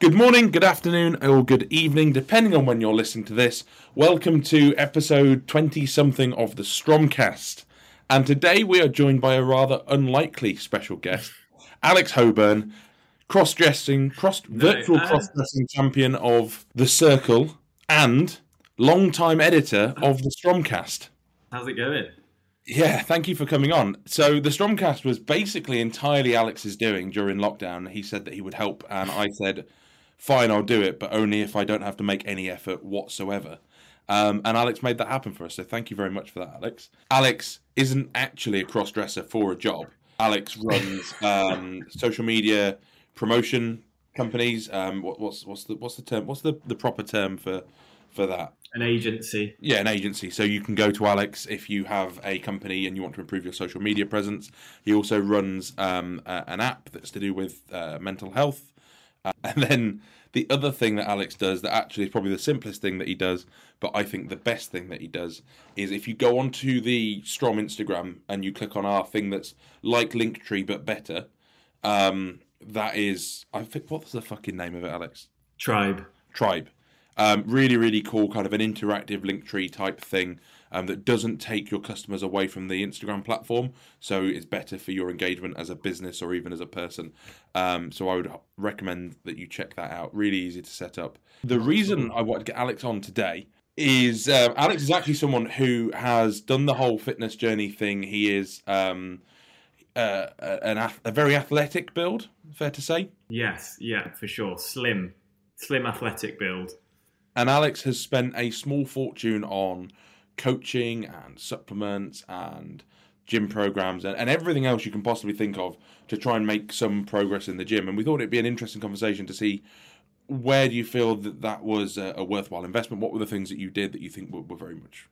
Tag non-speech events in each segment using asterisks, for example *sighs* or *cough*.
Good morning, good afternoon, or good evening, depending on when you're listening to this. Welcome to episode 20 something of the Stromcast. And today we are joined by a rather unlikely special guest, Alex Hobern, cross dressing, cross No, virtual uh, cross dressing champion of The Circle and long time editor of the Stromcast. How's it going? Yeah, thank you for coming on. So the Stromcast was basically entirely Alex's doing during lockdown. He said that he would help, and I said, "Fine, I'll do it, but only if I don't have to make any effort whatsoever." Um, and Alex made that happen for us. So thank you very much for that, Alex. Alex isn't actually a cross-dresser for a job. Alex runs *laughs* um, social media promotion companies. Um, what, what's what's the what's the term? What's the, the proper term for for that? An agency. Yeah, an agency. So you can go to Alex if you have a company and you want to improve your social media presence. He also runs um, a, an app that's to do with uh, mental health. Uh, *laughs* and then the other thing that Alex does, that actually is probably the simplest thing that he does, but I think the best thing that he does, is if you go onto the Strom Instagram and you click on our thing that's like Linktree but better, um, that is, I think, what's the fucking name of it, Alex? Tribe. Tribe. Um, really, really cool, kind of an interactive link tree type thing um, that doesn't take your customers away from the Instagram platform. So it's better for your engagement as a business or even as a person. Um, so I would recommend that you check that out. Really easy to set up. The reason I wanted to get Alex on today is uh, Alex is actually someone who has done the whole fitness journey thing. He is um, uh, an a very athletic build, fair to say. Yes, yeah, for sure. Slim. Slim athletic build. And Alex has spent a small fortune on coaching and supplements and gym programs and, and everything else you can possibly think of to try and make some progress in the gym. And we thought it'd be an interesting conversation to see where do you feel that that was a, a worthwhile investment? What were the things that you did that you think were, were very much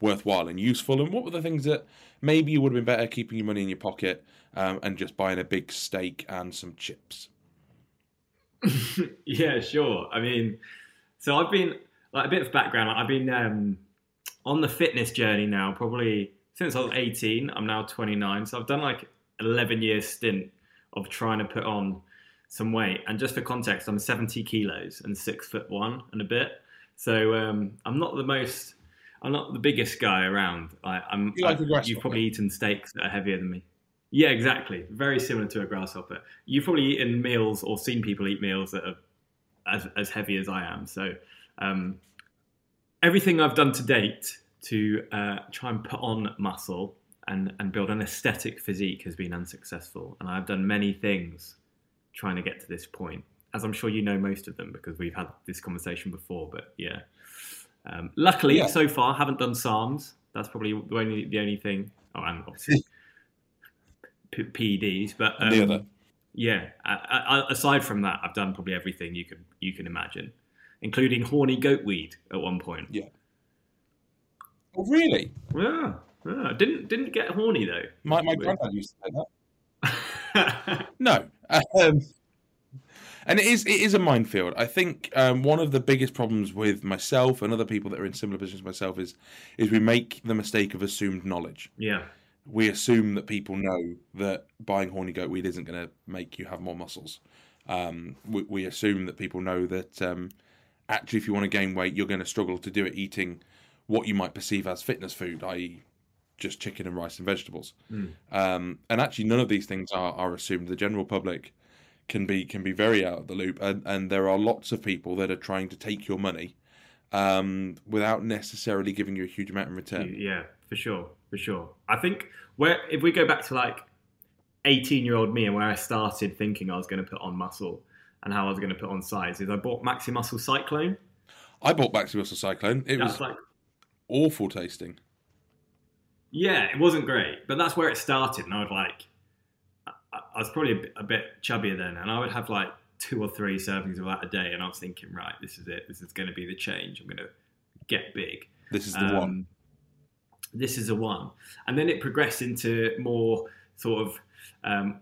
worthwhile and useful? And what were the things that maybe you would have been better keeping your money in your pocket um, and just buying a big steak and some chips? *laughs* yeah, sure. I mean, so I've been like a bit of background. I've been um, on the fitness journey now, probably since I was 18. I'm now 29, so I've done like 11 years stint of trying to put on some weight. And just for context, I'm 70 kilos and six foot one and a bit. So um, I'm not the most, I'm not the biggest guy around. I, I'm. You like I, you've probably eaten steaks that are heavier than me. Yeah, exactly. Very similar to a grasshopper. You've probably eaten meals or seen people eat meals that are as, as heavy as I am. So um, everything I've done to date to uh, try and put on muscle and, and build an aesthetic physique has been unsuccessful. And I've done many things trying to get to this point, as I'm sure you know most of them because we've had this conversation before. But yeah, um, luckily Yeah. so far, I haven't done SARMs. That's probably the only the only thing. Oh, and obviously *laughs* P- PEDs, but um, the other. Yeah. I, I, aside from that, I've done probably everything you can you can imagine, including horny goat weed at one point. Yeah. Oh, really? Yeah, yeah. Didn't didn't get horny though. My, my granddad used to say that. *laughs* No. Um, and it is it is a minefield. I think um, one of the biggest problems with myself and other people that are in similar positions myself is is we make the mistake of assumed knowledge. yeah, We assume that people know that buying horny goat weed isn't going to make you have more muscles. Um, we, we assume that people know that um, actually, if you want to gain weight, you're going to struggle to do it eating what you might perceive as fitness food, i.e., just chicken and rice and vegetables. Mm. Um, and actually, none of these things are, are assumed. The general public can be can be very out of the loop, and, and there are lots of people that are trying to take your money um, without necessarily giving you a huge amount in return. yeah, for sure, for sure. I think where if we go back to like eighteen year old me and where I started thinking I was going to put on muscle and how I was going to put on size is I bought Maximuscle Cyclone. I bought Maximuscle Cyclone. It That's was like awful tasting. Yeah, it wasn't great, but that's where it started. And I would like, I, I was probably a bit, a bit chubbier then, and I would have like two or three servings of that a day. And I was thinking, right, this is it. This is going to be the change. I'm going to get big. This is the Um, one. This is a one, and then it progressed into more sort of um,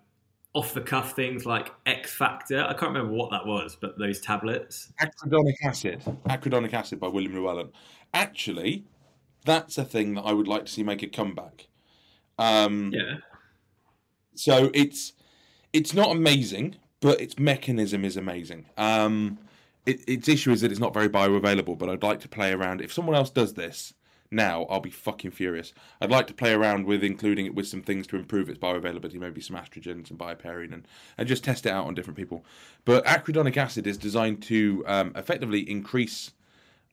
off the cuff things like X Factor. I can't remember what that was, but those tablets. Arachidonic acid. Arachidonic acid by William Llewellyn. Actually, that's a thing that I would like to see make a comeback. Um, Yeah, So it's it's not amazing, but its mechanism is amazing. Um, it, its issue is that it's not very bioavailable, but I'd like to play around. If someone else does this now, I'll be fucking furious. I'd like to play around with including it with some things to improve its bioavailability, maybe some estrogen, some bioperine, and, and just test it out on different people. But arachidonic acid is designed to um, effectively increase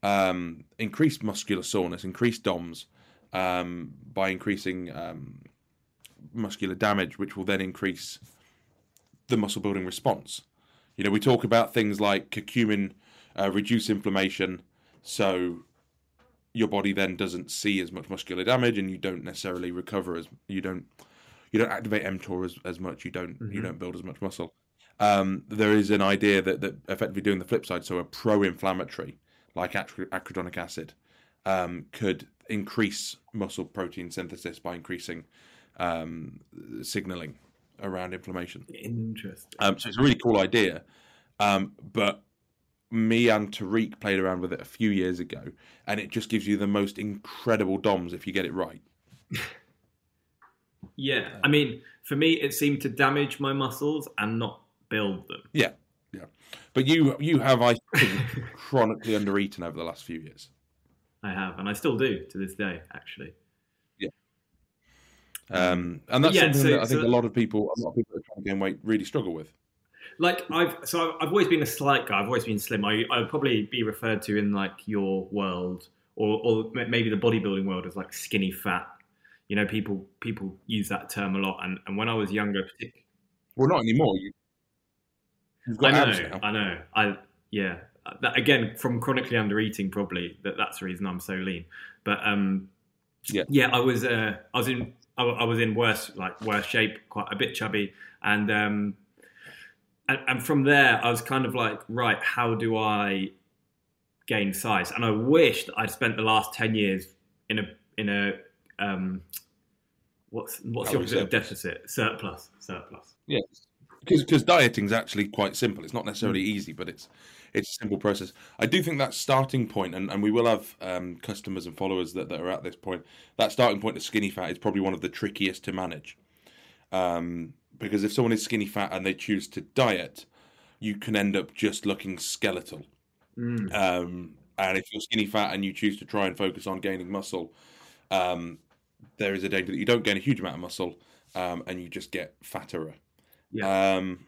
um, increase muscular soreness, increase DOMS um, by increasing um, muscular damage, which will then increase the muscle building response. You know, we talk about things like curcumin uh, reduce inflammation, so your body then doesn't see as much muscular damage, and you don't necessarily recover as you don't you don't activate mTOR as, as much. You don't mm-hmm. you don't build as much muscle. Um, there is an idea that that effectively doing the flip side, so a pro-inflammatory like arachidonic acid, um, could increase muscle protein synthesis by increasing um, signaling around inflammation. Interesting. Um, so it's a really cool idea. Um, but me and Tariq played around with it a few years ago, and it just gives you the most incredible DOMs if you get it right. *laughs* yeah, I mean, for me, it seemed to damage my muscles and not build them. Yeah, yeah. But you, you have, I think, *laughs* chronically undereaten over the last few years. I have, and I still do to this day, actually. Yeah. Um, and that's yeah, something so, that I think so, a lot of people, a lot of people that are trying to gain weight really struggle with. Like I've, so I've always been a slight guy. I've always been slim. I, I would probably be referred to in like your world, or, or maybe the bodybuilding world as like skinny fat. You know, people people use that term a lot. And, and when I was younger, particularly, well, not anymore. You, I know, I know. I yeah. That, again, from chronically under eating, probably that that's the reason I'm so lean. But um, yeah, yeah, I was uh, I was in I, I, was in worse like worse shape, quite a bit chubby, and um, and, and from there I was kind of like, right, how do I gain size? And I wished I'd spent the last ten years in a in a um, what's what's your surplus. deficit surplus surplus. Yes, because because dieting is actually quite simple. It's not necessarily mm. easy, but it's it's a simple process. I do think that starting point, and, and we will have um, customers and followers that, that are at this point, that starting point of skinny fat is probably one of the trickiest to manage. Um, because if someone is skinny fat and they choose to diet, you can end up just looking skeletal. Mm. Um, and if you're skinny fat and you choose to try and focus on gaining muscle, um, there is a danger that you don't gain a huge amount of muscle um, and you just get fatterer. Yeah. Um,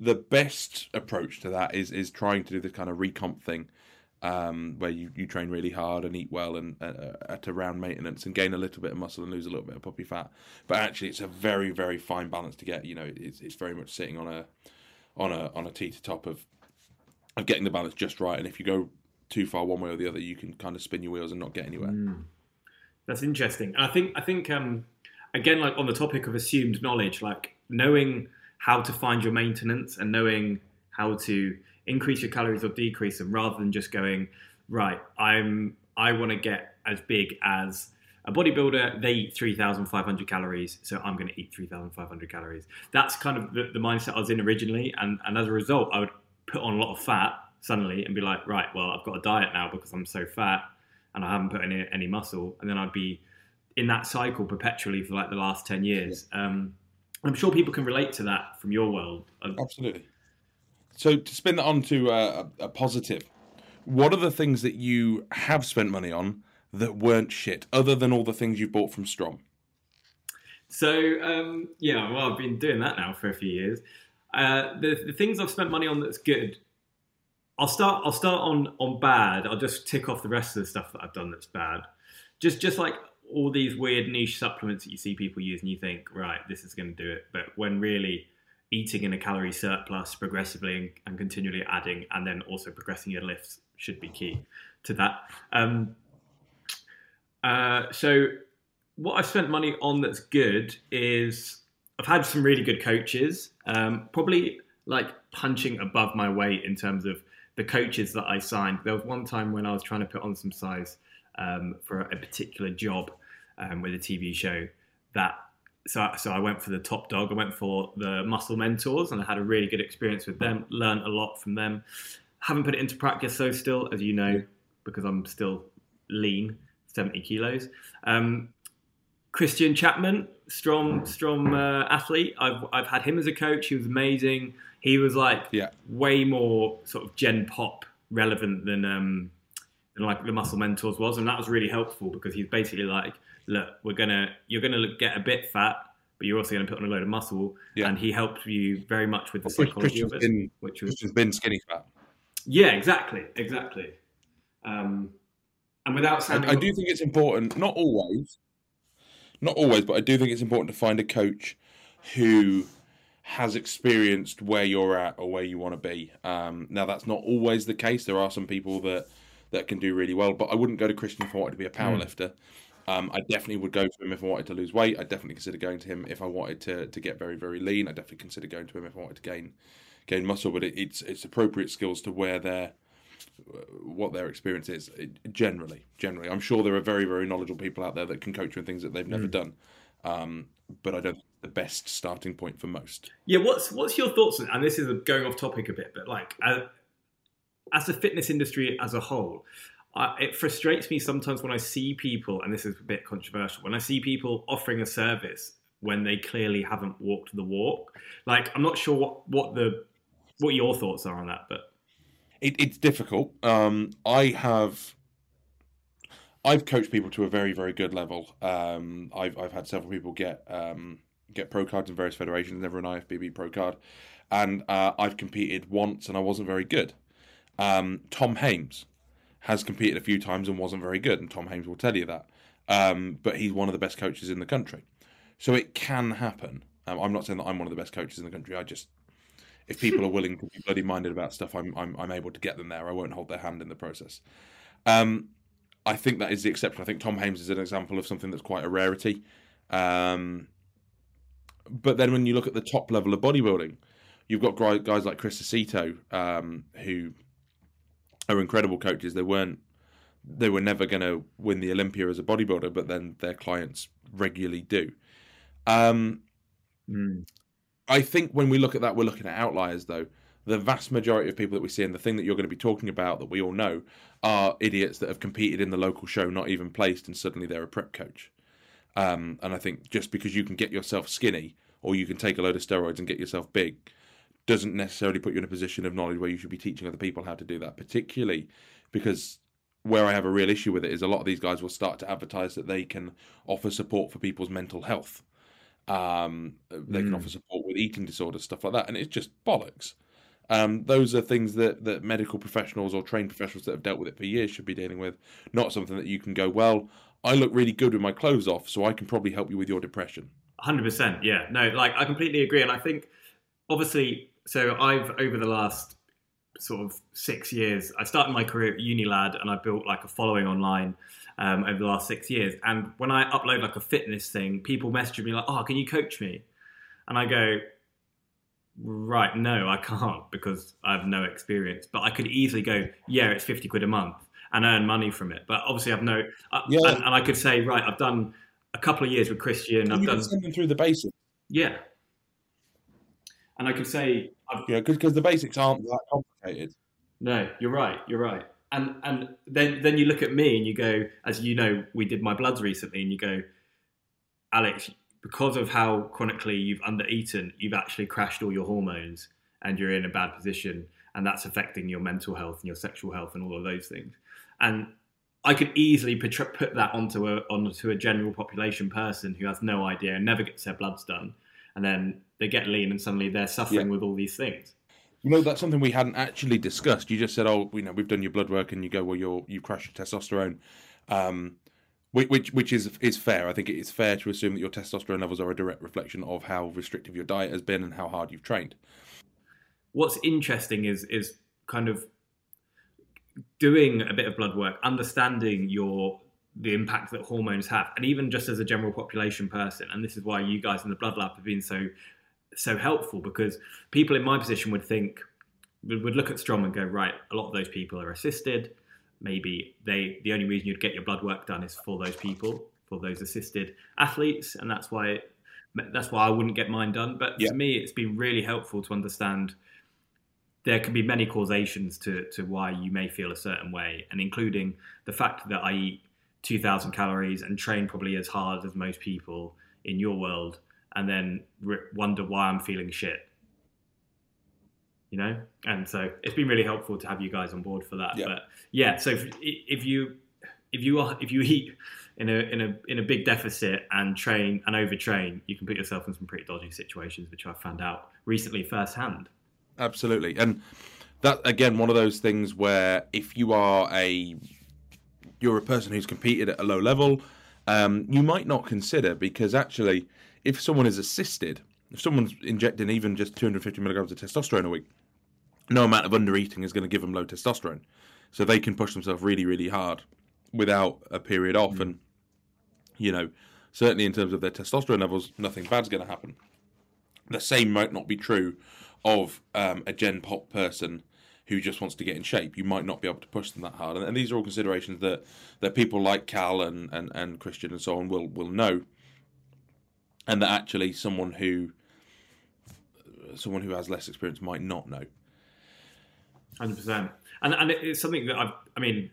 the best approach to that is is trying to do this kind of recomp thing, um, where you, you train really hard and eat well and uh, uh, at around maintenance and gain a little bit of muscle and lose a little bit of puppy fat. But actually, it's a very very fine balance to get. You know, it's it's very much sitting on a on a on a tee to top of of getting the balance just right. And if you go too far one way or the other, you can kind of spin your wheels and not get anywhere. Mm. That's interesting. I think I think um, again, like on the topic of assumed knowledge, like knowing how to find your maintenance and knowing how to increase your calories or decrease them rather than just going right i'm i want to get as big as a bodybuilder they eat 3500 calories so i'm going to eat 3500 calories that's kind of the, the, mindset i was in originally and, and as a result i would put on a lot of fat suddenly and be like right well i've got a diet now because i'm so fat and i haven't put any, any muscle and then i'd be in that cycle perpetually for like the last 10 years um, I'm sure people can relate to that from your world. Absolutely. So to spin that on to a, a positive, what are the things that you have spent money on that weren't shit, other than all the things you bought from Strom? So um, yeah, well, I've been doing that now for a few years. Uh, the, the things I've spent money on that's good. I'll start. I'll start on on bad. I'll just tick off the rest of the stuff that I've done that's bad. Just just like all these weird niche supplements that you see people use, and you think, right, this is going to do it. But when really eating in a calorie surplus progressively and continually adding, and then also progressing your lifts should be key to that. Um, uh, so, what I've spent money on that's good is I've had some really good coaches, um, probably like punching above my weight in terms of the coaches that I signed. There was one time when I was trying to put on some size um, for a particular job um, with a TV show that so, so I went for the top dog. I went for the muscle mentors, and I had a really good experience with them. Learned a lot from them. Haven't put it into practice though, still, as you know, because I'm still lean, 70 kilos. Um, Christian Chapman, strong, strong uh, athlete. I've I've had him as a coach. He was amazing. He was like Yeah. way more sort of Gen Pop relevant than um than like the Muscle Mentors was, and that was really helpful because he's basically like, look, we're gonna you're gonna look, get a bit fat, but you're also gonna put on a load of muscle, Yeah. and he helped you very much with the Chris- psychology of it, been, which was Christian's been skinny fat. yeah, exactly, exactly. Um, and without I, sounding, I do think it's important, not always, not always, but I do think it's important to find a coach who has experienced where you're at or where you want to be. Um, now, that's not always the case. There are some people that that can do really well, but I wouldn't go to Christian if I wanted to be a powerlifter. Um, I definitely would go to him if I wanted to lose weight. I definitely consider going to him if I wanted to, to get very very lean. I definitely consider going to him if I wanted to gain gain muscle. But it, it's it's appropriate skills to where they're what their experience is it- generally generally i'm sure there are very very knowledgeable people out there that can coach you in things that they've never done um, but i don't think the best starting point for most yeah. What's what's your thoughts? on- And this is going off topic a bit, but like as, as the fitness industry as a whole, I, it frustrates me sometimes when I see people, and this is a bit controversial, when I see people offering a service when they clearly haven't walked the walk. Like I'm not sure what what the what your thoughts are on that, but. It, it's difficult. Um, i have i've coached people to a very very good level. Um, I've, I've had several people get um, get pro cards in various federations never an ifbb pro card and uh, i've competed once and i wasn't very good. Um, tom hames has competed a few times and wasn't very good, and Tom Hames will tell you that. Um, but he's one of the best coaches in the country, so it can happen. Um, I'm not saying that I'm one of the best coaches in the country. I just, if people are willing to be bloody minded about stuff, I'm, I'm I'm able to get them there. I won't hold their hand in the process. Um, I think that is the exception. I think Tom Hames is an example of something that's quite a rarity. Um, but then when you look at the top level of bodybuilding, you've got guys like Chris Aceto, um, who are incredible coaches. They weren't, they were never going to win the Olympia as a bodybuilder, but then their clients regularly do. Um, I think when we look at that, we're looking at outliers, though. The vast majority of people that we see, and the thing that you're going to be talking about that we all know, are idiots that have competed in the local show, not even placed, and suddenly they're a prep coach. Um, and I think just because you can get yourself skinny or you can take a load of steroids and get yourself big doesn't necessarily put you in a position of knowledge where you should be teaching other people how to do that, particularly because where I have a real issue with it is a lot of these guys will start to advertise that they can offer support for people's mental health. Um, they can Mm. offer support with eating disorders, stuff like that, and it's just bollocks. Um, those are things that, that medical professionals or trained professionals that have dealt with it for years should be dealing with, not something that you can go, well, I look really good with my clothes off, so I can probably help you with your depression. Hundred percent, yeah. No, like I completely agree, and I think obviously, so I've over the last sort of six years, I started my career at Unilad, and I built like a following online um, over the last six years. And when I upload like a fitness thing, people message me like, "Oh, can you coach me?" And I go, "Right, no, I can't because I have no experience. But I could easily go, yeah, it's fifty quid a month." And earn money from it, but obviously I've no, uh, Yeah. and, and I could say, right, I've done a couple of years with Christian. I've you done can send them through the basics, yeah. And I could say, I've, know, because the basics aren't that complicated. no, you're right, you're right. And and then then you look at me and you go, as you know, we did my bloods recently, and you go, Alex, because of how chronically you've undereaten, you've actually crashed all your hormones, and you're in a bad position, and that's affecting your mental health and your sexual health and all of those things. And I could easily put, put that onto a onto a general population person who has no idea and never gets their bloods done, and then they get lean and suddenly they're suffering Yeah. with all these things. You know, that's something we hadn't actually discussed. You just said, "Oh, you know, we've done your blood work," and you go, "Well, you're you crashed your testosterone," um, which, which which is is fair. I think it is fair to assume that your testosterone levels are a direct reflection of how restrictive your diet has been and how hard you've trained. What's interesting is is kind of doing a bit of blood work, understanding your the impact that hormones have, and even just as a general population person. And this is why you guys in the blood lab have been so so helpful because people in my position would think would look at Strom and go, right, a lot of those people are assisted. Maybe they the only reason you'd get your blood work done is for those people, for those assisted athletes, and that's why that's why I wouldn't get mine done. But Yeah. to me, it's been really helpful to understand there can be many causations to, to why you may feel a certain way, and including the fact that I eat 2,000 calories and train probably as hard as most people in your world and then re- wonder why I'm feeling shit. You know, and so it's been really helpful to have you guys on board for that. Yeah. But yeah, so if, if you if you are if you eat in a in a in a big deficit and train and overtrain, you can put yourself in some pretty dodgy situations, which I've found out recently firsthand. Absolutely, and that again one of those things where if you are a you're a person who's competed at a low level, um, you might not consider because actually, if someone is assisted, if someone's injecting even just 250 milligrams of testosterone a week, no amount of under eating is going to give them low testosterone, so they can push themselves really, really hard without a period off, Mm. and you know, certainly in terms of their testosterone levels, nothing bad's going to happen. The same might not be true of um, a Gen Pop person who just wants to get in shape. You might not be able to push them that hard, and, and these are all considerations that, that people like Cal and, and, and Christian and so on will will know, and that actually someone who someone who has less experience might not know. Hundred percent, and and it's something that I've. I mean,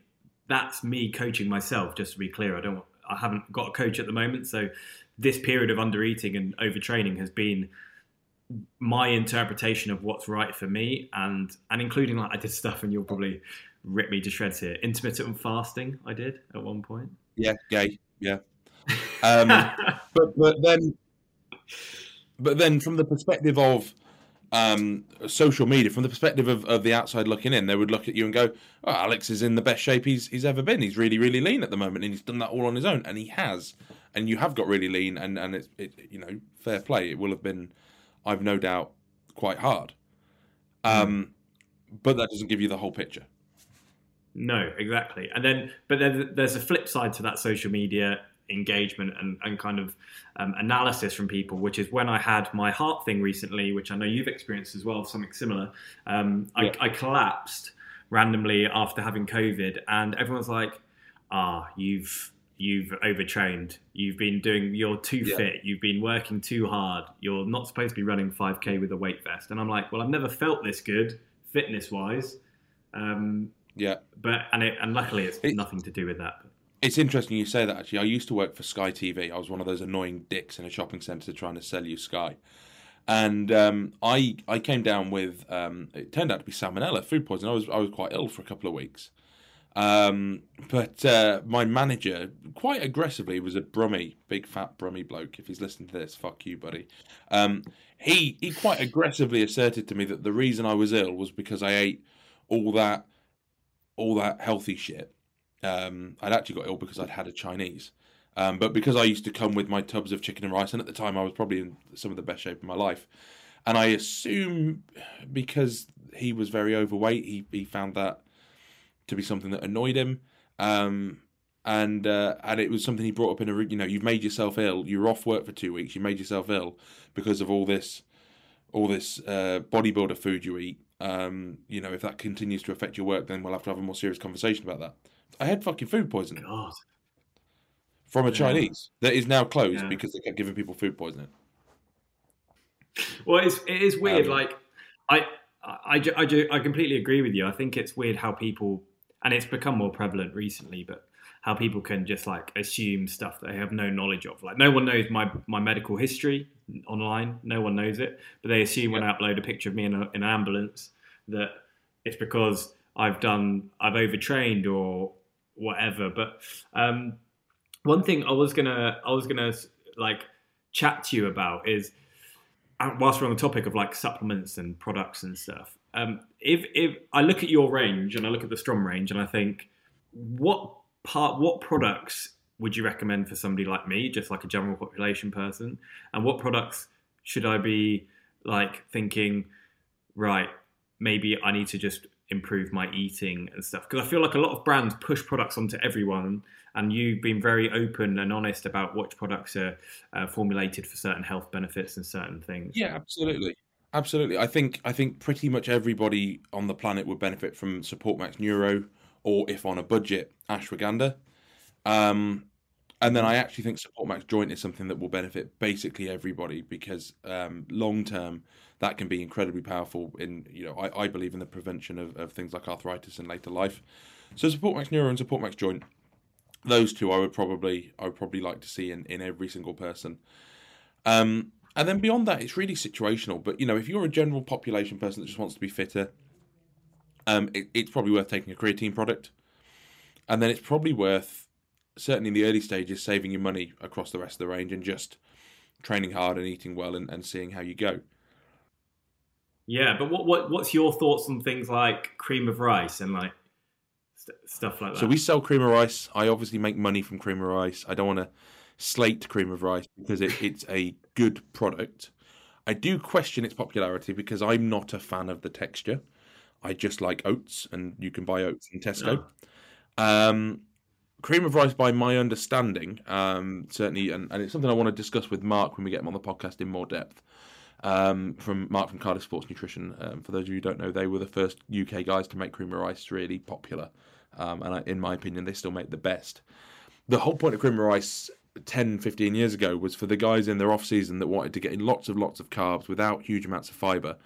that's me coaching myself. Just to be clear, I don't. I haven't got a coach at the moment, so this period of under eating and overtraining has been my interpretation of what's right for me, and and including like I did stuff, and you'll probably rip me to shreds here. Intermittent fasting, I did at one point. Yeah, gay. Yeah. *laughs* Um, but but then but then from the perspective of um, social media, from the perspective of, of the outside looking in, they would look at you and go, "Oh, Alex is in the best shape he's he's ever been. He's really really lean at the moment, and he's done that all on his own, and he has." And you have got really lean, and and it's it, you know fair play. It will have been, I've no doubt, quite hard. Um, but that doesn't give you the whole picture. No, exactly. And then, but then there's a flip side to that social media engagement and, and kind of um, analysis from people, which is when I had my heart thing recently, which I know you've experienced as well, something similar. Um, Yeah. I, I collapsed randomly after having COVID, and everyone's like, "Ah, you've." You've overtrained. You've been doing. You're too Yeah. fit. You've been working too hard. You're not supposed to be running 5k with a weight vest. And I'm like, well, I've never felt this good, fitness wise. Um, Yeah. but and it, and luckily it's It- nothing to do with that. It's interesting you say that. Actually, I used to work for Sky TV. I was one of those annoying dicks in a shopping centre trying to sell you Sky, and um, I I came down with um, it turned out to be salmonella, food poisoning. I was I was quite ill for a couple of weeks, um, but uh, my manager quite aggressively was a Brummy, big fat Brummy bloke. If he's listening to this, fuck you, buddy. Um, he he quite aggressively asserted to me that the reason I was ill was because I ate all that all that healthy shit. Um, I'd actually got ill because I'd had a Chinese. Um, but because I used to come with my tubs of chicken and rice, and at the time I was probably in some of the best shape of my life, and I assume because he was very overweight, he, he found that to be something that annoyed him, um, and uh, and it was something he brought up in a you know you've made yourself ill, you're off work for two weeks, you made yourself ill because of all this all this uh, bodybuilder food you eat. Um, you know if that continues to affect your work, then we'll have to have a more serious conversation about that. I had fucking food poisoning God, from a Yeah. Chinese that is now closed Yeah. because they kept giving people food poisoning. well, it's it is weird. Um, like I, I, I, I completely agree with you. I think it's weird how people, and it's become more prevalent recently, but how people can just like assume stuff that they have no knowledge of. Like no one knows my my medical history online. No one knows it, but they assume when I upload a picture of me in, a, in an ambulance that it's because I've done I've overtrained or whatever. But um, one thing I was gonna I was gonna like chat to you about is uh, whilst we're on the topic of like supplements and products and stuff. Um, if if I look at your range and I look at the Strom range and I think what part what products would you recommend for somebody like me, just like a general population person, and what products should I be like thinking, right? Maybe I need to just improve my eating and stuff because I feel like a lot of brands push products onto everyone, and you've been very open and honest about which products are uh, formulated for certain health benefits and certain things. Yeah, absolutely, absolutely. I think I think pretty much everybody on the planet would benefit from Support Max Neuro, or if on a budget, ashwagandha. Um, and then I actually think Support Max Joint is something that will benefit basically everybody because um, long term that can be incredibly powerful. In you know, I, I believe in the prevention of, of things like arthritis in later life. So Support Max Neuro and Support Max Joint, those two I would probably I would probably like to see in, in every single person. Um, and then beyond that, it's really situational. But you know, if you're a general population person that just wants to be fitter, um, it, it's probably worth taking a creatine product, and then it's probably worth, certainly in the early stages, saving your money across the rest of the range and just training hard and eating well and, and seeing how you go. Yeah, but what, what what's your thoughts on things like cream of rice and like st- stuff like that? So we sell cream of rice. I obviously make money from cream of rice. I don't want to slate cream of rice because it, it's a good product. I do question its popularity because I'm not a fan of the texture. I just like oats, and you can buy oats in Tesco. Um, cream of rice, by my understanding, um, certainly, and, and it's something I want to discuss with Mark when we get him on the podcast in more depth. Um, from Mark from Cardiff Sports Nutrition. Um, for those of you who don't know, they were the first UK guys to make cream of rice really popular, um, and I, in my opinion, they still make the best. The whole point of cream of rice 10, 15 years ago was for the guys in their off season that wanted to get in lots of lots of carbs without huge amounts of fiber.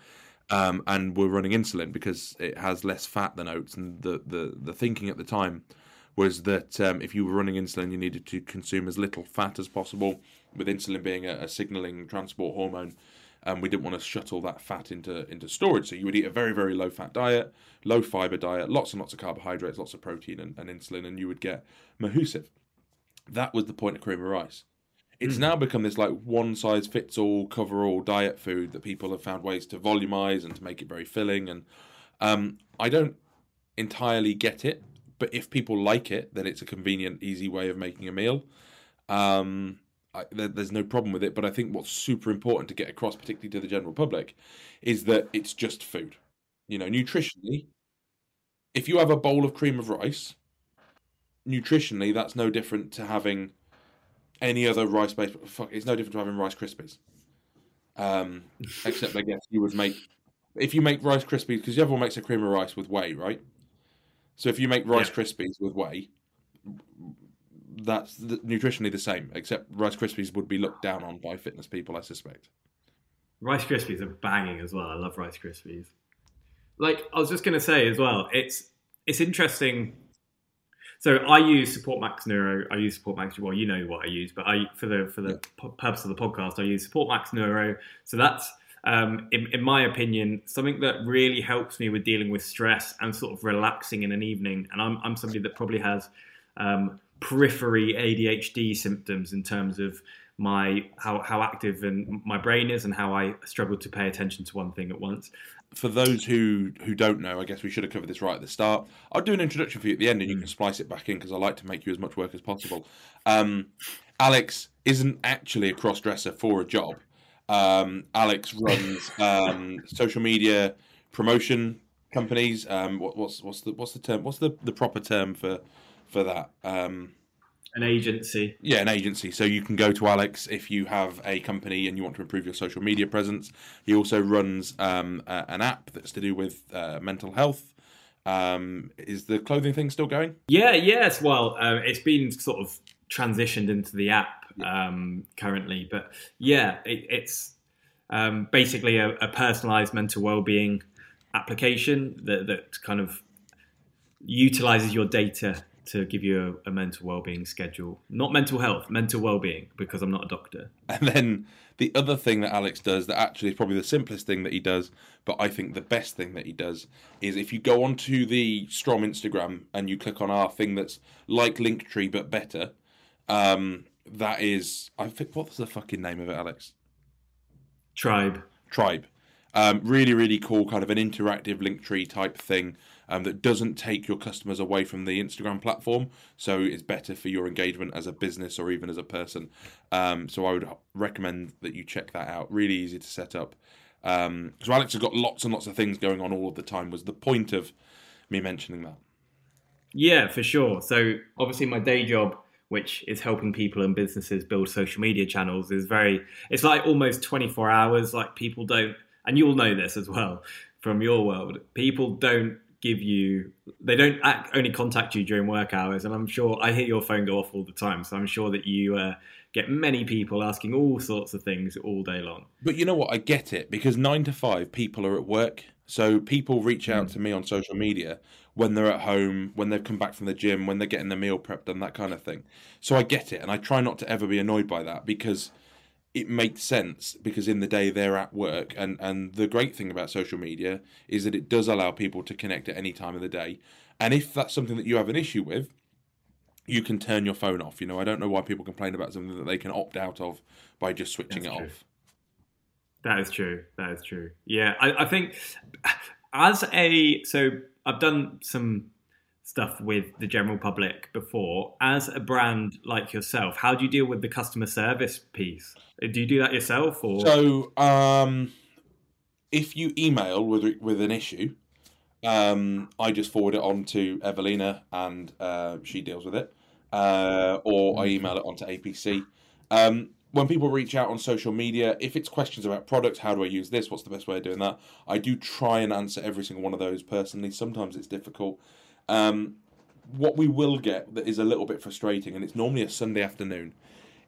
Um, and were running insulin because it has less fat than oats. And the, the, the thinking at the time was that um, if you were running insulin, you needed to consume as little fat as possible, with insulin being a, a signaling transport hormone. And um, we didn't want to shuttle that fat into into storage. So you would eat a very very low fat diet, low fiber diet, lots and lots of carbohydrates, lots of protein and, and insulin, and you would get mahusive. That was the point of cream of rice. It's mm. now become this like one size fits all, cover all diet food that people have found ways to volumize and to make it very filling. And um, I don't entirely get it, but if people like it, then it's a convenient, easy way of making a meal. Um, I, there, there's no problem with it, but I think what's super important to get across, particularly to the general public, is that it's just food. You know, nutritionally, if you have a bowl of cream of rice, nutritionally, that's no different to having any other rice based. Fuck, it's no different to having Rice Krispies. Um, *laughs* except I guess you would make if you make Rice Krispies because everyone makes a cream of rice with whey, right? So if you make Rice yeah. Krispies with whey, that's nutritionally the same. Except Rice Krispies would be looked down on by fitness people, I suspect. Rice Krispies are banging as well. I love Rice Krispies. Like I was just going to say as well, it's it's interesting so I use Support Max Neuro. I use Support Max. Well, you know what I use, but I for the for the yeah. purpose of the podcast, I use Support Max Neuro. So that's um, in, in, my opinion, something that really helps me with dealing with stress and sort of relaxing in an evening. And I'm, I'm somebody that probably has um, periphery ADHD symptoms in terms of my how, how active and my brain is and how I struggle to pay attention to one thing at once for those who who don't know, I guess we should have covered this right at the start. I'll do an introduction for you at the end, and you can splice it back in because I like to make you as much work as possible. Um, Alex isn't actually a cross dresser for a job. Um, Alex runs *laughs* um, social media promotion companies. Um, what, what's what's the what's the term? What's the, the proper term for for that? Um, an agency. Yeah, an agency. So you can go to Alex if you have a company and you want to improve your social media presence. He also runs um, a, an app that's to do with uh, mental health. Um, is the clothing thing still going? Yeah, yes. Well, uh, it's been sort of transitioned into the app um, currently, but yeah, it, it's um, basically a, a, personalized mental well-being application that, that kind of utilizes your data to give you a, a mental well-being schedule. Not mental health mental well-being because i'm not a doctor. And then the other thing that alex does that actually is probably the simplest thing that he does but i think the best thing that he does is if you go onto the strom instagram and you click on our thing that's like linktree but better um, that is i think what's the fucking name of it alex? Tribe. Tribe. Um, really really cool kind of an interactive linktree type thing um, that doesn't take your customers away from the Instagram platform. So it's better for your engagement as a business or even as a person. Um, so I would recommend that you check that out. Really easy to set up. Um, so Alex has got lots and lots of things going on all of the time. Was the point of me mentioning that? Yeah, for sure. So obviously my day job which is helping people and businesses build social media channels is very it's like almost 24 hours like people don't and you'll know this as well from your world people don't give you they don't act, only contact you during work hours and i'm sure i hear your phone go off all the time so i'm sure that you uh, get many people asking all sorts of things all day long. But you know what? I get it because nine to five people are at work. So people reach out mm. to me on social media when they're at home when they've come back from the gym when they're getting the meal prepped and that kind of thing. So i get it and i try not to ever be annoyed by that because it makes sense because in the day they're at work and and the great thing about social media is that it does allow people to connect at any time of the day and if that's something that you have an issue with you can turn your phone off you know i don't know why people complain about something that they can opt out of by just switching That's it true. off That is true. That is true. Yeah, I, I think as a so I've done some stuff with the general public before. As a brand like yourself, how do you deal with the customer service piece? Do you do that yourself or? So, um, if you email with with an issue, um, I just forward it on to Evelina and uh, she deals with it, uh, or I email it onto APC. Um, when people reach out on social media, if it's questions about products, how do I use this? What's the best way of doing that? I do try and answer every single one of those personally. Sometimes it's difficult. Um, what we will get that is a little bit frustrating, and it's normally a Sunday afternoon,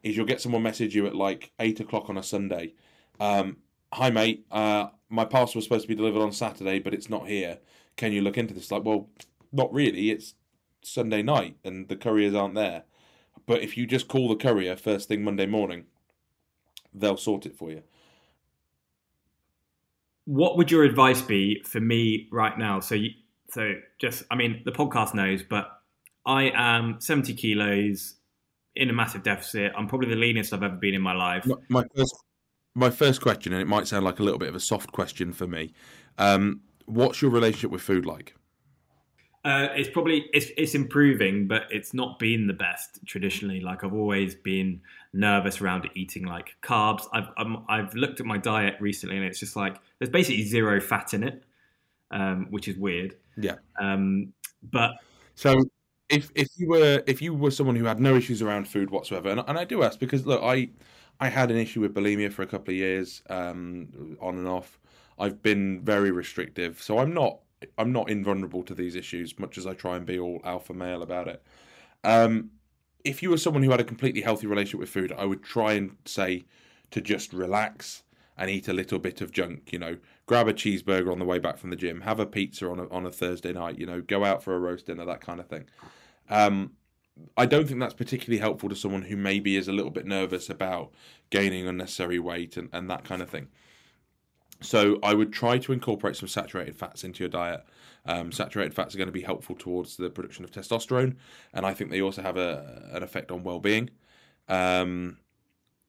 is you'll get someone message you at like eight o'clock on a Sunday. Um, Hi mate, uh, my parcel was supposed to be delivered on Saturday, but it's not here. Can you look into this? Like, well, not really. It's Sunday night, and the couriers aren't there. But if you just call the courier first thing Monday morning, they'll sort it for you. what would your advice be for me right now? So, you, so just, I mean, the podcast knows, but I am 70 kilos in a massive deficit. I'm probably the leanest I've ever been in my life. My, my first, my first question, and it might sound like a little bit of a soft question for me. Um, what's your relationship with food like? Uh, it's probably it's it's improving, but it's not been the best traditionally. Like I've always been nervous around eating like carbs. I've I'm, I've looked at my diet recently, and it's just like there's basically zero fat in it, um, which is weird. Yeah. Um, but So if if you were if you were someone who had no issues around food whatsoever, and, and I do ask because look, I I had an issue with bulimia for a couple of years, um, on and off. I've been very restrictive, so I'm not I'm not invulnerable to these issues, much as I try and be all alpha male about it. Um, if you were someone who had a completely healthy relationship with food, I would try and say to just relax and eat a little bit of junk. You know, grab a cheeseburger on the way back from the gym, have a pizza on a, on a Thursday night. You know, go out for a roast dinner, that kind of thing. Um, I don't think that's particularly helpful to someone who maybe is a little bit nervous about gaining unnecessary weight and, and that kind of thing. So I would try to incorporate some saturated fats into your diet. Um, saturated fats are going to be helpful towards the production of testosterone, and I think they also have a an effect on well-being. Um,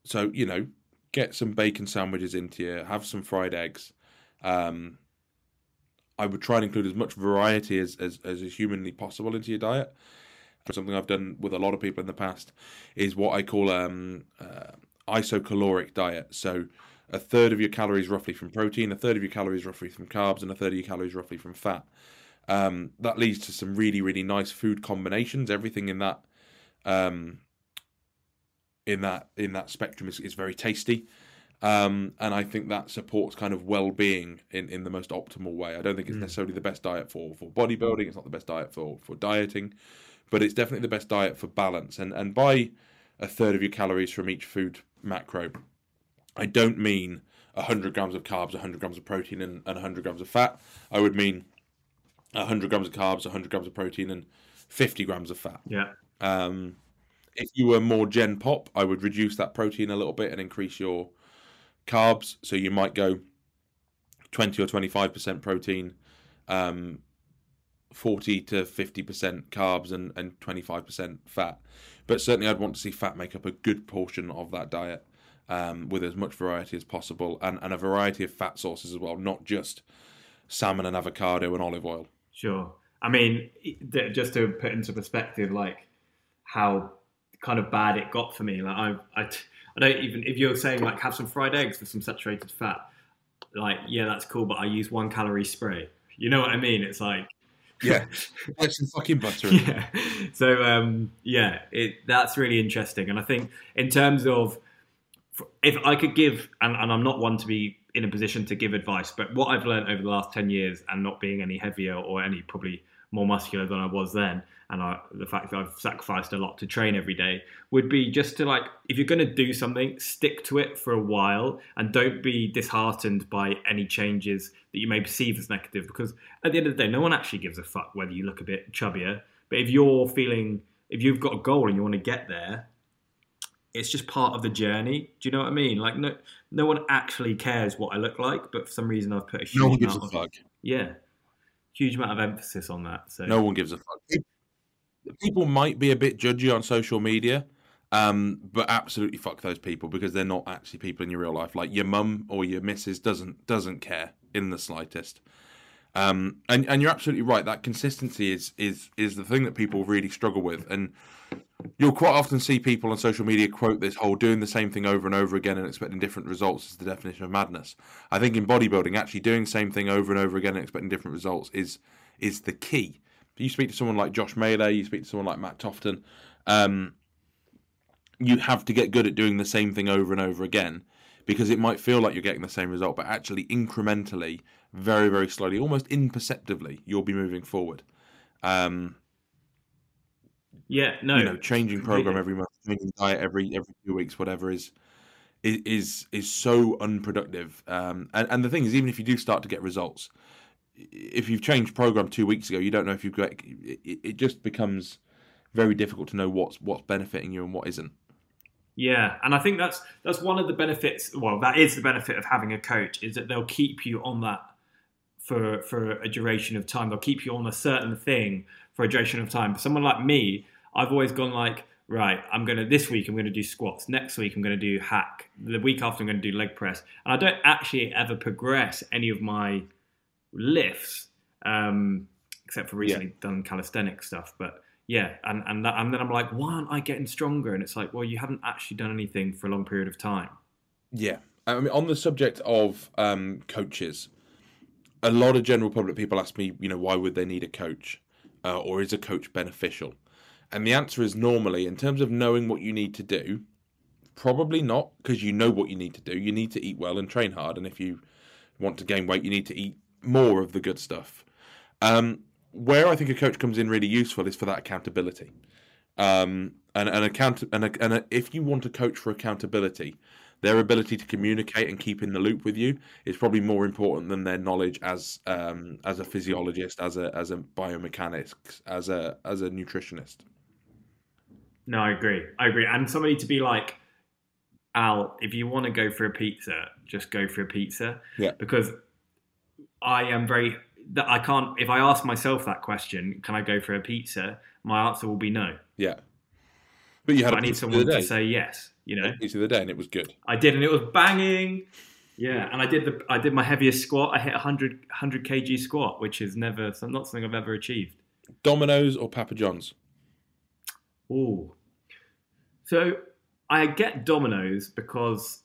so you know, get some bacon sandwiches into you, have some fried eggs. Um, I would try and include as much variety as, as, as is humanly possible into your diet. Something I've done with a lot of people in the past is what I call um, uh, isocaloric diet. So a third of your calories roughly from protein, a third of your calories roughly from carbs, and a third of your calories roughly from fat. Um, that leads to some really really nice food combinations. Everything in that um, in that in that spectrum is, is very tasty. Um, and I think that supports kind of well-being in, in the most optimal way. I don't think it's Mm. necessarily the best diet for, for bodybuilding. It's not the best diet for, for dieting, but it's definitely the best diet for balance. And and by a third of your calories from each food macro, I don't mean 100 grams of carbs, 100 grams of protein, and, and 100 grams of fat. I would mean 100 grams of carbs, 100 grams of protein, and 50 grams of fat. yeah, Um, if you were more Gen Pop, I would reduce that protein a little bit and increase your carbs. So you might go 20 or 25% protein, um, 40 to 50% carbs, and, and 25% fat. But certainly, I'd want to see fat make up a good portion of that diet um, with as much variety as possible and, and a variety of fat sources as well, not just salmon and avocado and olive oil. sure. I mean, just to put into perspective, like how kind of bad it got for me. Like I, I, I don't even if you're saying like have some fried eggs with some saturated fat, like yeah, that's cool, but I use one calorie spray. You know what I mean? It's like Yeah. *laughs* Get some fucking butter yeah. So um, yeah, it that's really interesting, and I think in terms of if I could give, and, and I'm not one to be in a position to give advice, but what I've learned over the last ten years, and not being any heavier or any probably more muscular than I was then, and I, the fact that I've sacrificed a lot to train every day, would be just to like, if you're going to do something, stick to it for a while, and don't be disheartened by any changes that you may perceive as negative, because at the end of the day, no one actually gives a fuck whether you look a bit chubbier. But if you're feeling, if you've got a goal and you want to get there, it's just part of the journey. Do you know what I mean? Like no no one actually cares what I look like, but for some reason I've put a huge No one gives a amount of, fuck. yeah, huge amount of emphasis on that. So No one gives a fuck. People might be a bit judgy on social media, um, but absolutely fuck those people because they're not actually people in your real life. Like your mum or your missus doesn't doesn't care in the slightest. Um, and and you're absolutely right. That consistency is is is the thing that people really struggle with, and you'll quite often see people on social media quote this whole doing the same thing over and over again and expecting different results is the definition of madness. I think in bodybuilding, actually doing the same thing over and over again and expecting different results is is the key. You speak to someone like Josh Melee, you speak to someone like Matt Tofton, um, you have to get good at doing the same thing over and over again because it might feel like you're getting the same result, but actually incrementally, very, very slowly, almost imperceptibly, you'll be moving forward. Um, yeah, no, you know, changing program every month, changing diet every every two weeks, whatever is is is, is so unproductive. Um, and and the thing is, even if you do start to get results, if you've changed program two weeks ago, you don't know if you've got. It, it just becomes very difficult to know what's what's benefiting you and what isn't. Yeah, and I think that's that's one of the benefits. Well, that is the benefit of having a coach is that they'll keep you on that for for a duration of time. They'll keep you on a certain thing for a duration of time. For someone like me, I've always gone like, right, I'm gonna this week I'm gonna do squats. Next week I'm gonna do hack. The week after I'm gonna do leg press, and I don't actually ever progress any of my lifts, um, except for recently done calisthenic stuff. But yeah, and and, that, and then I'm like, why aren't I getting stronger? And it's like, well, you haven't actually done anything for a long period of time. Yeah, I mean, on the subject of um, coaches, a lot of general public people ask me, you know, why would they need a coach, uh, or is a coach beneficial? And the answer is normally, in terms of knowing what you need to do, probably not, because you know what you need to do. You need to eat well and train hard, and if you want to gain weight, you need to eat more of the good stuff. Um, where I think a coach comes in really useful is for that accountability. Um, and and account and, a, and a, if you want a coach for accountability, their ability to communicate and keep in the loop with you is probably more important than their knowledge as um, as a physiologist, as a as a biomechanics, as a as a nutritionist. No, I agree. I agree. And somebody to be like, Al, if you want to go for a pizza, just go for a pizza. Yeah. Because I am very that I can't. If I ask myself that question, can I go for a pizza? My answer will be no. Yeah, but you had But I need someone to say yes. You know, pizza the day, and it was good. I did, and it was banging. Yeah, and I did the I did my heaviest squat. I hit 100 100 kg squat, which is never not something I've ever achieved. Domino's or Papa John's? Oh, So I get Domino's because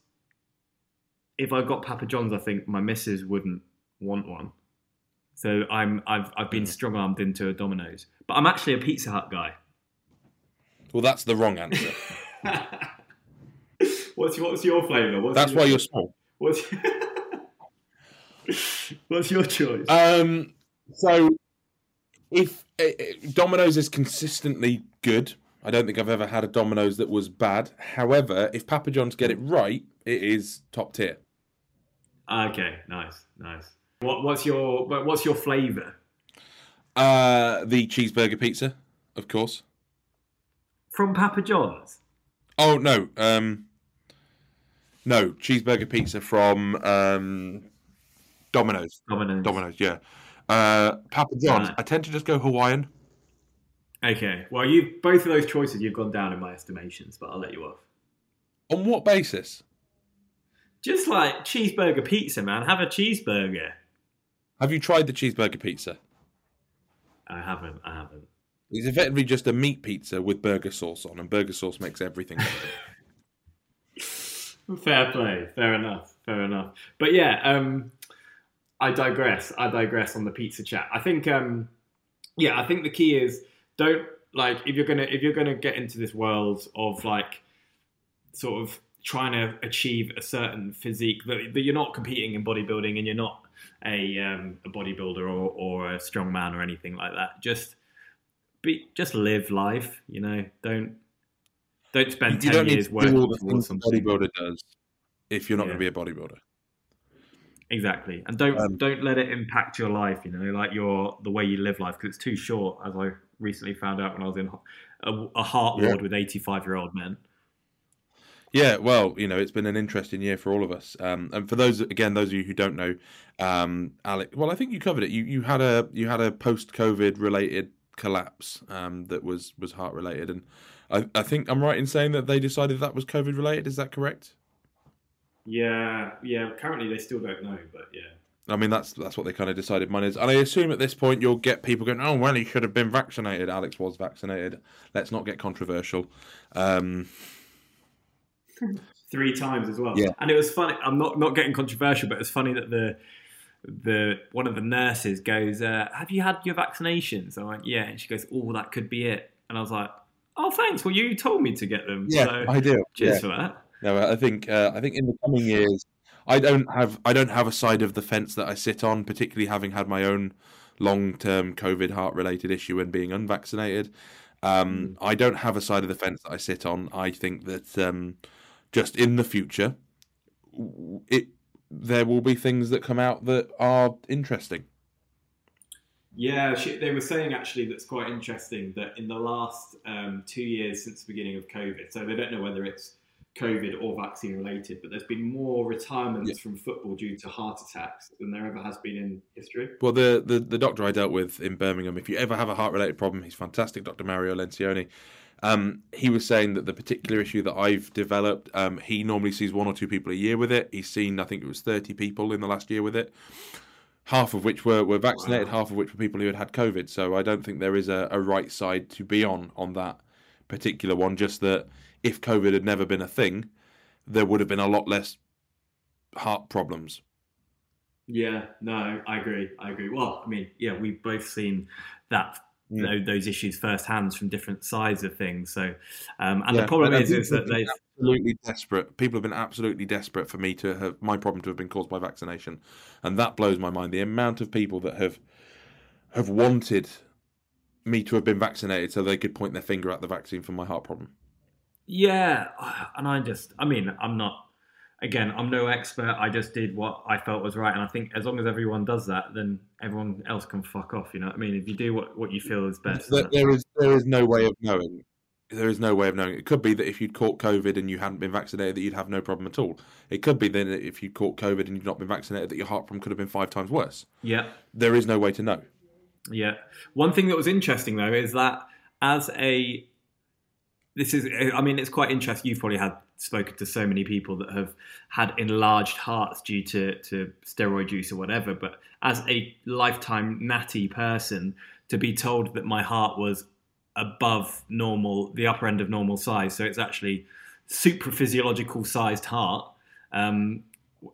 if I got Papa John's, I think my missus wouldn't want one. So I'm I've I've been strong armed into a Domino's, but I'm actually a Pizza Hut guy. Well, that's the wrong answer. *laughs* what's your, what's your flavour? What's that's your, why you're small. What's, *laughs* what's your choice? Um, so if uh, Domino's is consistently good, I don't think I've ever had a Domino's that was bad. However, if Papa John's get it right, it is top tier. okay, nice, nice. What, what's your what- what's your flavour Uh, the cheeseburger pizza, of course. from Papa John's? Oh no, um, no cheeseburger pizza from um, Domino's. Domino's. Domino's, yeah. Uh, Papa John's. Right. I tend to just go Hawaiian. Okay, well, you both of those choices you've gone down in my estimations, but I'll let you off. On what basis? Just like cheeseburger pizza, man. Have a cheeseburger. Have you tried the cheeseburger pizza? I haven't. I haven't. It's effectively just a meat pizza with burger sauce on, and burger sauce makes everything. *laughs* Fair play. Fair enough. Fair enough. But yeah, um, I digress. I digress on the pizza chat. I think, um, yeah, I think the key is don't like if you're gonna if you're gonna get into this world of like sort of trying to achieve a certain physique that, that you're not competing in bodybuilding and you're not a um, a bodybuilder or, or a strong man or anything like that. Just be just live life. You know, don't don't spend you ten don't need years working do all the things a bodybuilder does if you're not Yeah. going to be a bodybuilder. Exactly, and don't Um, don't let it impact your life. You know, like your the way you live life because it's too short. As I recently found out when I was in a, a heart Yeah. ward with eighty five year old men. Yeah, well, you know, it's been an interesting year for all of us. Um, and for those, again, those of you who don't know, um, Alex, well, I think you covered it. You you had a you had a post COVID related collapse um, that was was heart related, and I, I think I'm right in saying that they decided that was COVID related. Is that correct? Yeah, yeah. Currently, they still don't know, but yeah. I mean, that's that's what they kind of decided mine is, and I assume at this point you'll get people going, "Oh, well, he should have been vaccinated." Alex was vaccinated. Let's not get controversial. Um, *laughs* Three times as well. Yeah. And it was funny. I'm not not getting controversial, but it's funny that the the one of the nurses goes, uh, "Have you had your vaccinations?" I went, "Yeah," and she goes, "Oh, that could be it." And I was like, "Oh, thanks. Well, you told me to get them. yeah, so I do. cheers Yeah. for that." No, I think uh, I think in the coming years, I don't have I don't have a side of the fence that I sit on, particularly having had my own long term COVID heart related issue and being unvaccinated. Um, I don't have a side of the fence that I sit on. I think that um, just in the future, it there will be things that come out that are interesting. Yeah, she, they were saying actually that's quite interesting that in the last um, two years since the beginning of COVID, so they don't know whether it's COVID or vaccine related, but there's been more retirements Yeah. from football due to heart attacks than there ever has been in history. Well, the, the, the doctor I dealt with in Birmingham, if you ever have a heart related problem, he's fantastic, Dr. Mario Lencioni. Um, he was saying that the particular issue that I've developed, um, he normally sees one or two people a year with it. He's seen, I think it was 30 people in the last year with it, half of which were, were vaccinated, Wow. half of which were people who had had COVID. So I don't think there is a, a right side to be on on that particular one. Just that if COVID had never been a thing, there would have been a lot less heart problems. Yeah, no, I agree. I agree. Well, I mean, yeah, we've both seen that Mm. tho- those issues firsthand from different sides of things. So, um, and Yeah, the problem and is, is that people have they been absolutely desperate. People have been absolutely desperate for me to have my problem to have been caused by vaccination, and that blows my mind. The amount of people that have have wanted me to have been vaccinated so they could point their finger at the vaccine for my heart problem. Yeah, *sighs* and I just, I mean, I'm not, again, I'm no expert. I just did what I felt was right. And I think as long as everyone does that, then everyone else can fuck off. You know what I mean? If you do what, what you feel is best. There, there is there is no way of knowing. There is no way of knowing. It could be that if you'd caught COVID and you hadn't been vaccinated, that you'd have no problem at all. It could be then that if you caught COVID and you've not been vaccinated, that your heart problem could have been five times worse. yeah. There is no way to know. Yeah. One thing that was interesting though is that as a this is I mean it's quite interesting you've probably had spoken to so many people that have had enlarged hearts due to to steroid use or whatever but as a lifetime natty person to be told that my heart was above normal the upper end of normal size so it's actually super physiological sized heart um,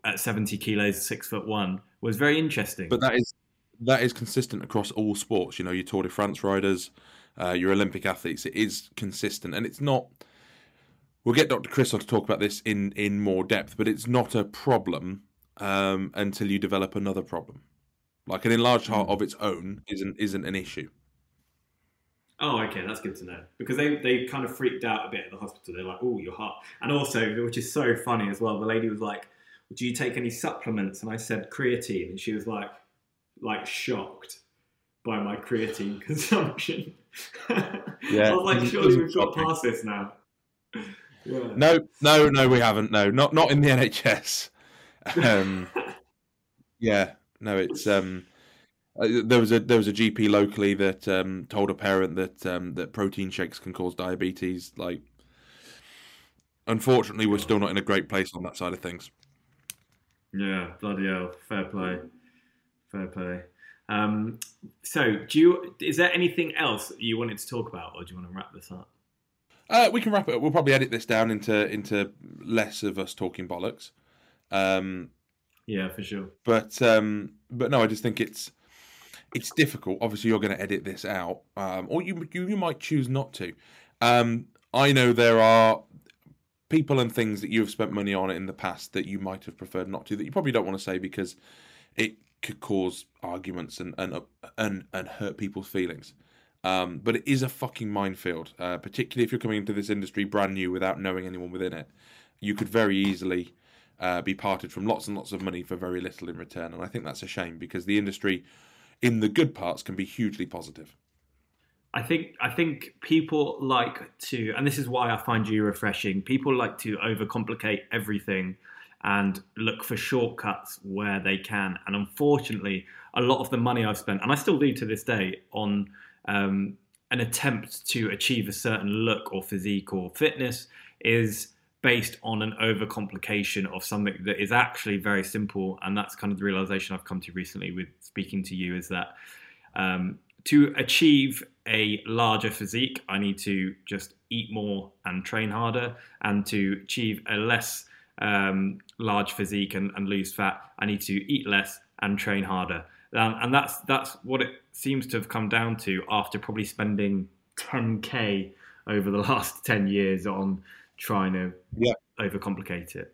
at 70 kilos 6 foot 1 was very interesting But that is that is consistent across all sports. You know, your Tour de France riders, uh, your Olympic athletes. It is consistent, and it's not. We'll get Dr. Chris on to talk about this in in more depth, but it's not a problem um, until you develop another problem. Like an enlarged heart of its own isn't isn't an issue. Oh, okay, that's good to know because they they kind of freaked out a bit at the hospital. They're like, "Oh, your heart," and also, which is so funny as well. The lady was like, "Do you take any supplements?" And I said creatine, and she was like, like shocked by my creatine *laughs* consumption. Yeah, I was like, it "Surely we've got past this now." Yeah. No, no, no, we haven't. No, not not in the NHS. Um, *laughs* yeah, no, it's um, uh, there was a there was a GP locally that um, told a parent that um, that protein shakes can cause diabetes. Like, unfortunately, we're still not in a great place on that side of things. Yeah, bloody hell. Fair play. Fair play. Um, so, do you? Is there anything else that you wanted to talk about, or do you want to wrap this up? Uh, we can wrap it. up. We'll probably edit this down into into less of us talking bollocks. Um, Yeah, for sure. but um, but no, I just think it's it's difficult. Obviously, you're going to edit this out, um, or you, you you might choose not to. Um, I know there are people and things that you have spent money on in the past that you might have preferred not to. That you probably don't want to say because it could cause arguments and and and, and hurt people's feelings. Um, but it is a fucking minefield, uh, particularly if you're coming into this industry brand new without knowing anyone within it. You could very easily uh, be parted from lots and lots of money for very little in return. And I think that's a shame because the industry, in the good parts, can be hugely positive. I think I think people like to, and this is why I find you refreshing. People like to overcomplicate everything and look for shortcuts where they can. And unfortunately, a lot of the money I've spent, and I still do to this day, on um, an attempt to achieve a certain look or physique or fitness is based on an overcomplication of something that is actually very simple. And that's kind of the realization I've come to recently with speaking to you is that um, to achieve a larger physique, I need to just eat more and train harder. And to achieve a less um, large physique and, and, lose fat, I need to eat less and train harder. Um, and that's that's what it seems to have come down to after probably spending 10k over the *laughs* last 10 years on trying to yeah. overcomplicate it.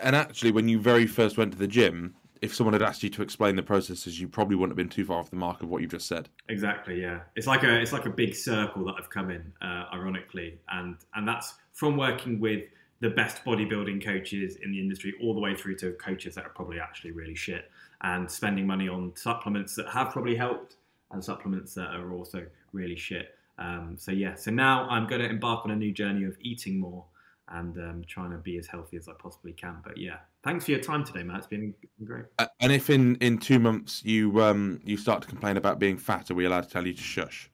And actually, when you very first went to the gym, if someone had asked you to explain the processes, you probably wouldn't have been too far off the mark of what you just said. Exactly. Yeah, it's like a it's like a big circle that I've come in, uh, ironically, and and that's from working with the best bodybuilding coaches in the industry, all the way through to coaches that are probably actually really shit, and spending money on supplements that have probably helped, and supplements that are also really shit. Um, so yeah, so now I'm going to embark on a new journey of eating more and um, trying to be as healthy as I possibly can. But yeah, thanks for your time today, Matt. It's been great. and if in, in two months you um, you start to complain about being fat, are we allowed to tell you to shush?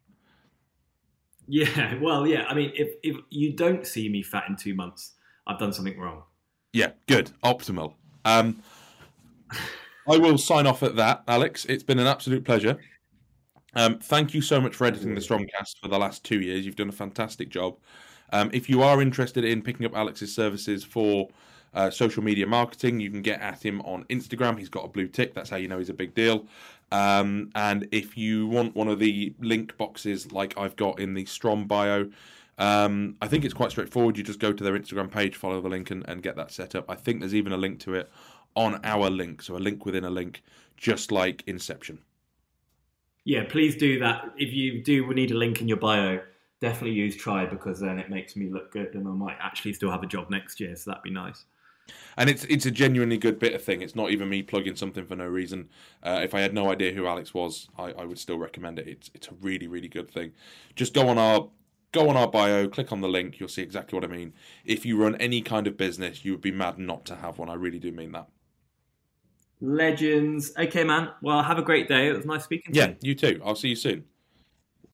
Yeah, *laughs* well, yeah. I mean, if if you don't see me fat in two months, I've done something wrong. Yeah, good, optimal. Um, *laughs* I will sign off at that, Alex. It's been an absolute pleasure. Um, thank you so much for editing the Stromcast for the last two years. You've done a fantastic job. Um, if you are interested in picking up Alex's services for uh, social media marketing, you can get at him on Instagram. He's got a blue tick. That's how you know he's a big deal. Um, and if you want one of the link boxes like I've got in the Strom bio, um, I think it's quite straightforward. You just go to their Instagram page, follow the link, and, and get that set up. I think there's even a link to it on our link, so a link within a link, just like Inception. Yeah, please do that. If you do need a link in your bio, definitely use try because then it makes me look good and I might actually still have a job next year. So that'd be nice. And it's it's a genuinely good bit of thing. It's not even me plugging something for no reason. Uh, if I had no idea who Alex was, I, I would still recommend it. It's it's a really really good thing. Just go on our go on our bio, click on the link. You'll see exactly what I mean. If you run any kind of business, you would be mad not to have one. I really do mean that. Legends. Okay, man. Well, have a great day. It was nice speaking to yeah, you. Yeah, you too. I'll see you soon.